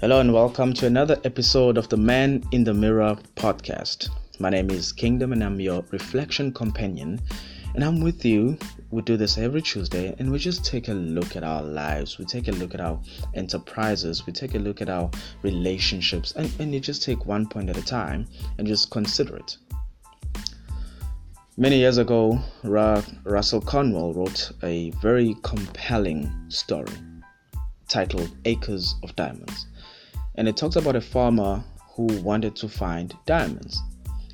Hello and welcome to another episode of the Man in the Mirror podcast. My name is Kingdom and I'm your reflection companion. And I'm with you. We do this every Tuesday and we just take a look at our lives. We take a look at our enterprises. We take a look at our relationships. And, and you just take one point at a time and just consider it. Many years ago, Ra- Russell Conwell wrote a very compelling story titled Acres of Diamonds and it talks about a farmer who wanted to find diamonds.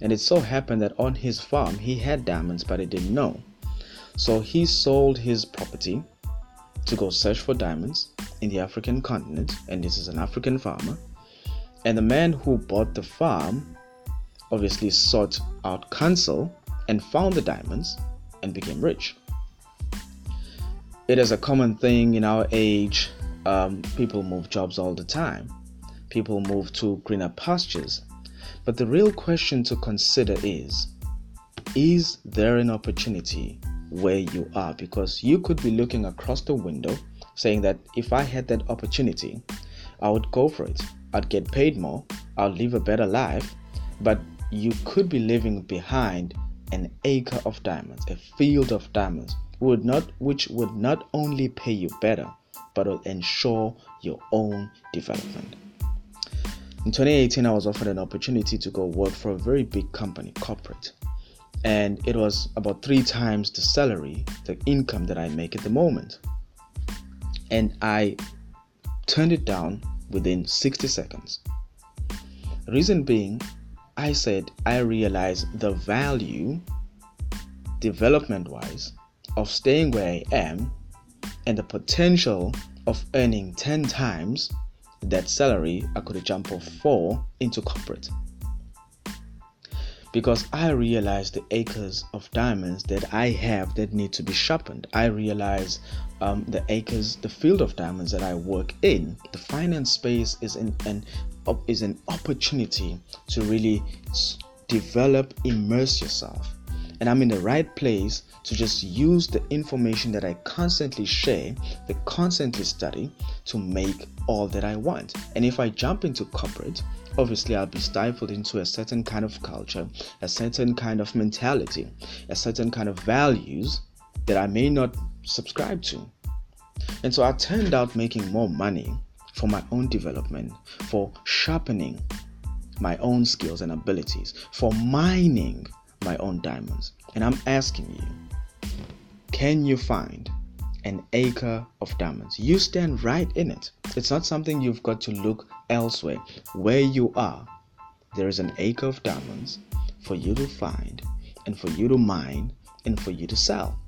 And it so happened that on his farm he had diamonds, but he didn't know. So he sold his property to go search for diamonds in the African continent, and this is an African farmer. And the man who bought the farm obviously sought out counsel and found the diamonds and became rich. It is a common thing in our age. Um, people move jobs all the time people move to greener pastures. But the real question to consider is Is there an opportunity where you are? Because you could be looking across the window saying that if I had that opportunity, I would go for it. I'd get paid more, I'll live a better life. But you could be living behind an acre of diamonds, a field of diamonds, would not which would not only pay you better, but will ensure your own development. In 2018, I was offered an opportunity to go work for a very big company, corporate. And it was about three times the salary, the income that I make at the moment. And I turned it down within 60 seconds. Reason being, I said I realized the value, development wise, of staying where I am and the potential of earning 10 times that salary, I could jump off four into corporate. Because I realize the acres of diamonds that I have that need to be sharpened. I realize um, the acres, the field of diamonds that I work in. The finance space is an, an is an opportunity to really develop, immerse yourself and I'm in the right place to just use the information that I constantly share, the constantly study to make all that I want. And if I jump into corporate, obviously I'll be stifled into a certain kind of culture, a certain kind of mentality, a certain kind of values that I may not subscribe to. And so I turned out making more money for my own development, for sharpening my own skills and abilities, for mining my own diamonds. And I'm asking you, can you find an acre of diamonds? You stand right in it. It's not something you've got to look elsewhere. Where you are, there is an acre of diamonds for you to find and for you to mine and for you to sell.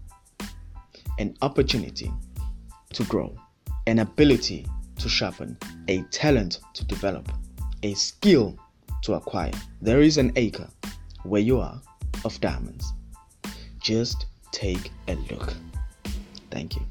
An opportunity to grow, an ability to sharpen, a talent to develop, a skill to acquire. There is an acre where you are of diamonds. Just take a look. Thank you.